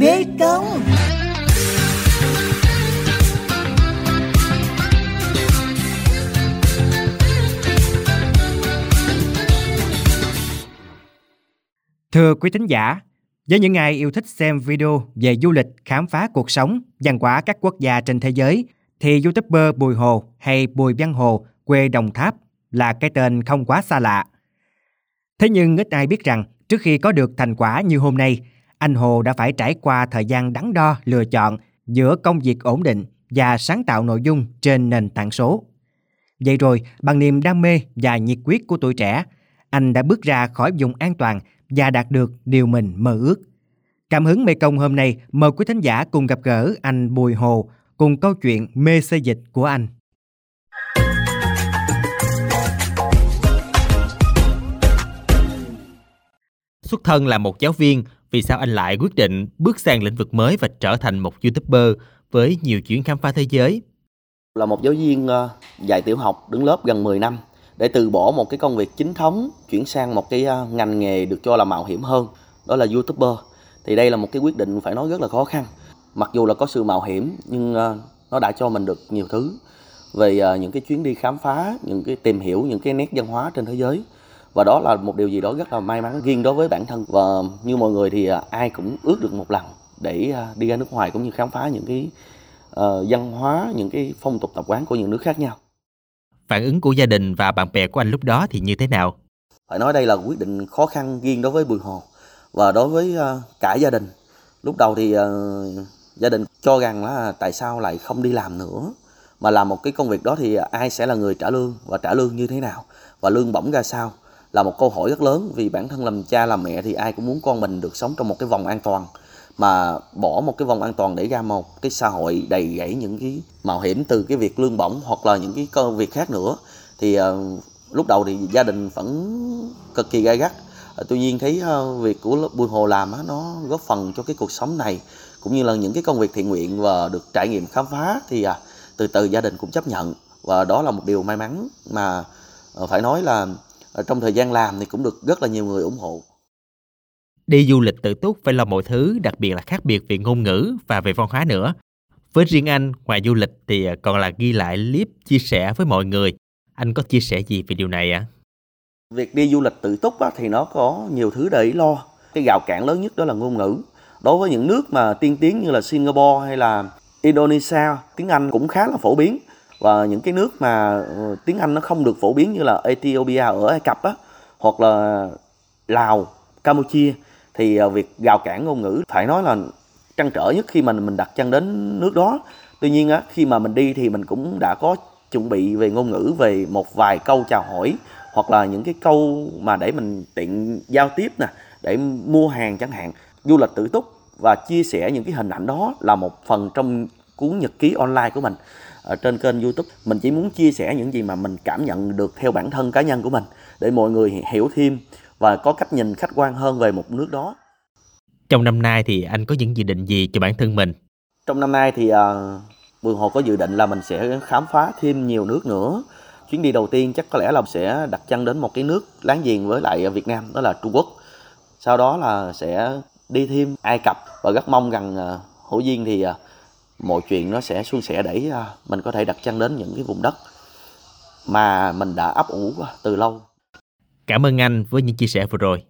Mê Công Thưa quý thính giả, với những ai yêu thích xem video về du lịch, khám phá cuộc sống, văn hóa các quốc gia trên thế giới, thì YouTuber Bùi Hồ hay Bùi Văn Hồ quê Đồng Tháp là cái tên không quá xa lạ. Thế nhưng ít ai biết rằng trước khi có được thành quả như hôm nay, anh Hồ đã phải trải qua thời gian đắn đo lựa chọn giữa công việc ổn định và sáng tạo nội dung trên nền tảng số. Vậy rồi, bằng niềm đam mê và nhiệt huyết của tuổi trẻ, anh đã bước ra khỏi vùng an toàn và đạt được điều mình mơ ước. Cảm hứng Mê Công hôm nay mời quý thính giả cùng gặp gỡ anh Bùi Hồ cùng câu chuyện mê xây dịch của anh. Xuất thân là một giáo viên, vì sao anh lại quyết định bước sang lĩnh vực mới và trở thành một YouTuber với nhiều chuyến khám phá thế giới? Là một giáo viên ờ, dạy tiểu học đứng lớp gần 10 năm để từ bỏ một cái công việc chính thống, chuyển sang một cái ờ, ngành nghề được cho là mạo hiểm hơn, đó là youtuber. Thì đây là một cái quyết định phải nói rất là khó khăn. Mặc dù là có sự mạo hiểm, nhưng ờ, nó đã cho mình được nhiều thứ. Về những cái chuyến đi khám phá, những cái tìm hiểu những cái nét văn hóa trên thế giới và đó là một điều gì đó rất là may mắn riêng đối với bản thân. Và như mọi người thì à, ai cũng ước được một lần để à, đi ra nước ngoài cũng như khám phá những cái uh, văn hóa những cái phong tục tập quán của những nước khác nhau. Phản ứng của gia đình và bạn bè của anh lúc đó thì như thế nào? Phải nói đây là quyết định khó khăn riêng đối với bùi hồ. Và đối với uh, cả gia đình. Lúc đầu thì uh, gia đình cho rằng là tại sao lại không đi làm nữa? Mà làm một cái công việc đó thì ai sẽ là người trả lương và trả lương như thế nào? Và lương bổng ra sao là một câu hỏi rất lớn. Vì bản thân làm cha làm mẹ thì ai cũng muốn con mình được sống trong một cái vòng an toàn. Mà bỏ một cái vòng an toàn để ra một cái xã hội đầy rẫy những cái mạo hiểm từ cái việc lương bổng hoặc là những cái công việc khác nữa. Thì uh, lúc đầu thì gia đình vẫn cực kỳ gai gắt. Uh, tuy nhiên thấy uh, việc của bùi hồ làm uh, nó góp phần cho cái cuộc sống này cũng như là những cái công việc thiện nguyện và được trải nghiệm khám phá thì uh, từ từ gia đình cũng chấp nhận. Và đó là một điều may mắn mà uh, phải nói là trong thời gian làm thì cũng được rất là nhiều người ủng hộ. Đi du lịch tự túc phải lo mọi thứ, đặc biệt là khác biệt về ngôn ngữ và về văn hóa nữa. Với riêng anh, ngoài du lịch thì à, còn là ghi lại clip chia sẻ với mọi người. Anh có chia sẻ gì về điều này ạ? À? Việc đi du lịch tự túc á, thì nó có nhiều thứ để lo. Cái gào cản lớn nhất đó là ngôn ngữ. Đối với những nước mà tiên tiến như là Singapore hay là Indonesia, tiếng Anh cũng khá là phổ biến và những cái nước mà ờ, tiếng Anh nó không được phổ biến như là Ethiopia ở Ai Cập á hoặc là Lào, Campuchia thì ờ, việc rào cản ngôn ngữ phải nói là trăn trở nhất khi mình mình đặt chân đến nước đó. Tuy nhiên á khi mà mình đi thì mình cũng đã có chuẩn bị về ngôn ngữ về một vài câu chào hỏi hoặc là những cái câu mà để mình tiện giao tiếp nè để mua hàng chẳng hạn du lịch tự túc và chia sẻ những cái hình ảnh đó là một phần trong cuốn nhật ký online của mình ở trên kênh YouTube mình chỉ muốn chia sẻ những gì mà mình cảm nhận được theo bản thân cá nhân của mình để mọi người hiểu thêm và có cách nhìn khách quan hơn về một nước đó. Trong năm nay thì anh có những dự định gì cho bản thân mình? Trong năm nay thì uh, Hồ có dự định là mình sẽ khám phá thêm nhiều nước nữa. Chuyến đi đầu tiên chắc có lẽ là sẽ đặt chân đến một cái nước láng giềng với lại Việt Nam đó là Trung Quốc. Sau đó là sẽ đi thêm Ai Cập và rất mong rằng uh, Hữu Duyên thì uh, mọi chuyện nó sẽ suôn sẻ để à, mình có thể đặt chân đến những cái vùng đất mà mình đã ấp ủ từ lâu. Cảm ơn anh với những chia sẻ vừa rồi.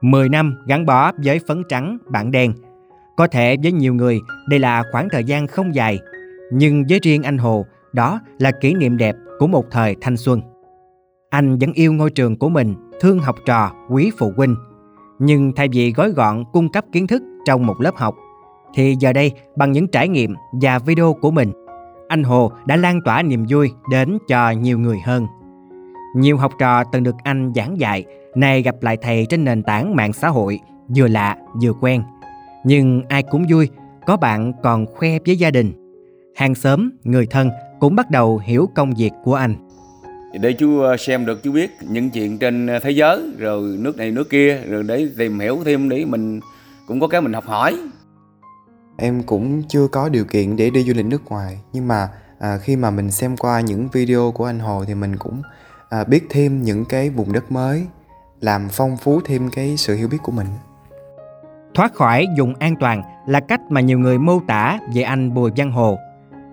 10 năm gắn bó với phấn trắng, bản đen. Có thể với nhiều người đây là khoảng thời gian không dài, nhưng với riêng anh Hồ, đó là kỷ niệm đẹp của một thời thanh xuân. Anh vẫn yêu ngôi trường của mình, thương học trò, quý phụ huynh – nhưng thay vì gói gọn cung cấp kiến thức trong một lớp học, thì giờ đây bằng những trải nghiệm và video của mình, anh Hồ đã lan tỏa niềm vui đến cho nhiều người hơn. Nhiều học trò từng được anh giảng dạy, nay gặp lại thầy trên nền tảng mạng xã hội, vừa lạ vừa quen. Nhưng ai cũng vui, có bạn còn khoe với gia đình. Hàng xóm, người thân cũng bắt đầu hiểu công việc của anh để chú ờ, xem được chú biết những chuyện trên ờ, thế giới rồi nước này nước kia rồi để tìm hiểu thêm để mình cũng có cái mình học hỏi em cũng chưa có điều kiện để đi du lịch nước ngoài nhưng mà à, khi mà mình xem qua những video của anh Hồ thì mình cũng à, biết thêm những cái vùng đất mới làm phong phú thêm cái sự hiểu biết của mình Thoát khỏi vùng an toàn là cách mà nhiều người mô tả về anh Bùi Văn Hồ.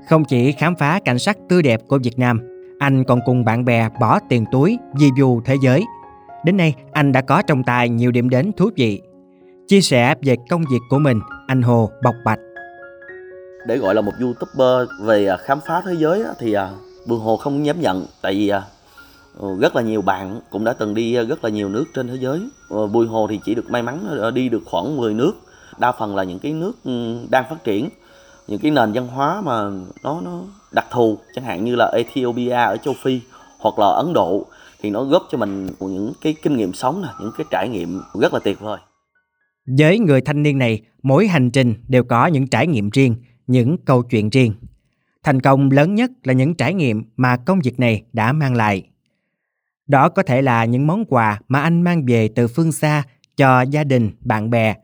Không chỉ khám phá cảnh sắc tươi đẹp của Việt Nam, anh còn cùng bạn bè bỏ tiền túi di du thế giới. Đến nay, anh đã có trong tay nhiều điểm đến thú vị. Chia sẻ về công việc của mình, anh Hồ bộc bạch. để gọi là một youtuber về à, khám phá thế giới thì à, Bùi Hồ không dám nhận tại vì à, ừ, rất là nhiều bạn cũng đã từng đi à, rất là nhiều nước trên thế giới ờ, Bùi Hồ thì chỉ được may mắn ờ, đi được khoảng 10 nước đa phần là những cái nước ừ, đang phát triển những cái nền văn hóa mà nó nó đặc thù chẳng hạn như là Ethiopia ở châu Phi hoặc là Ấn Độ thì nó góp cho mình những cái kinh nghiệm sống nè những cái trải nghiệm rất là tuyệt vời Với người thanh niên này, mỗi hành trình đều có những trải nghiệm riêng, những câu chuyện riêng. Thành công lớn nhất là những trải nghiệm mà công việc này đã mang lại. Đó có thể là những món quà mà anh mang về từ phương xa cho gia đình, bạn bè,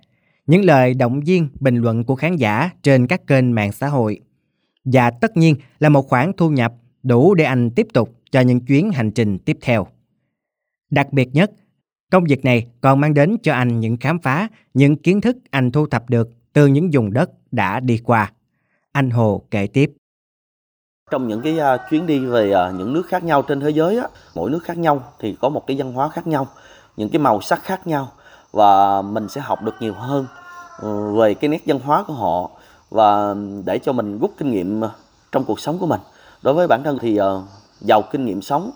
những lời động viên, bình luận của khán giả trên các kênh mạng xã hội. Và tất nhiên là một khoản thu nhập đủ để anh tiếp tục cho những chuyến hành trình tiếp theo. Đặc biệt nhất, công việc này còn mang đến cho anh những khám phá, những kiến thức anh thu thập được từ những vùng đất đã đi qua. Anh Hồ kể tiếp. trong những cái à, chuyến đi về à, những nước khác nhau trên thế giới á, mỗi nước khác nhau thì có một cái văn hóa khác nhau những cái màu sắc khác nhau và mình sẽ học được nhiều hơn ừ, về cái nét văn hóa của họ và để cho mình rút kinh nghiệm trong cuộc sống của mình. Đối với bản thân thì ờ, giàu kinh nghiệm sống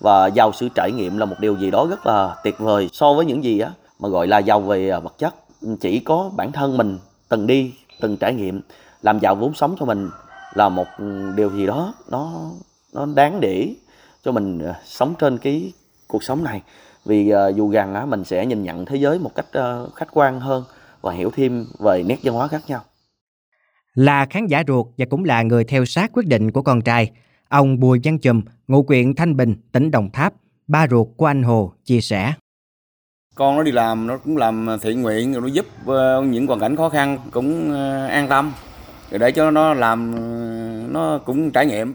và giàu sự trải nghiệm là một điều gì đó rất là tuyệt vời so với những gì á mà gọi là giàu về ờ, vật chất. Chỉ có bản thân mình từng đi, từng trải nghiệm, làm giàu vốn sống cho mình là một ừ, điều gì đó nó nó đáng để cho mình ờ, sống trên cái cuộc sống này vì ờ, dù rằng á mình sẽ nhìn nhận thế giới một cách ờ, khách quan hơn và hiểu thêm về nét văn hóa khác nhau. Là khán giả ruột và cũng là người theo sát quyết định của con trai, ông Bùi Văn Chùm, ngụ huyện Thanh Bình, tỉnh Đồng Tháp, ba ruột của anh Hồ, chia sẻ. con nó đi làm nó cũng làm thiện nguyện rồi nó giúp ờ, những hoàn cảnh khó khăn cũng an tâm. Rồi để cho nó làm nó cũng trải nghiệm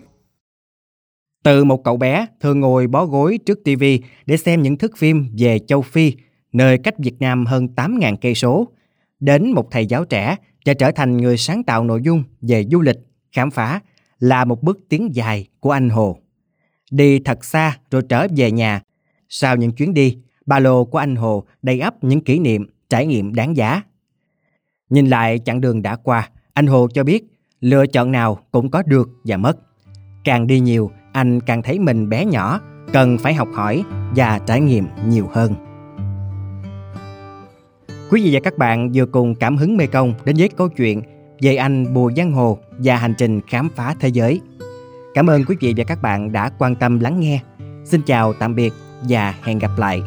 từ một cậu bé thường ngồi bó gối trước TV để xem những thước phim về châu Phi, nơi cách Việt Nam hơn 8.000 cây số, đến một thầy giáo trẻ và trở thành người sáng tạo nội dung về du lịch, khám phá là một bước tiến dài của anh Hồ. Đi thật xa rồi trở về nhà. Sau những chuyến đi, ba lô của anh Hồ đầy ắp những kỷ niệm, trải nghiệm đáng giá. Nhìn lại chặng đường đã qua, anh Hồ cho biết lựa chọn nào cũng có được và mất. Càng đi nhiều, anh càng thấy mình bé nhỏ, cần phải học hỏi và trải nghiệm nhiều hơn. Quý vị và các bạn vừa cùng cảm hứng Mê Công đến với câu chuyện về anh Bùi Văn Hồ và hành trình khám phá thế giới. Cảm ơn quý vị và các bạn đã quan tâm lắng nghe. Xin chào tạm biệt và hẹn gặp lại.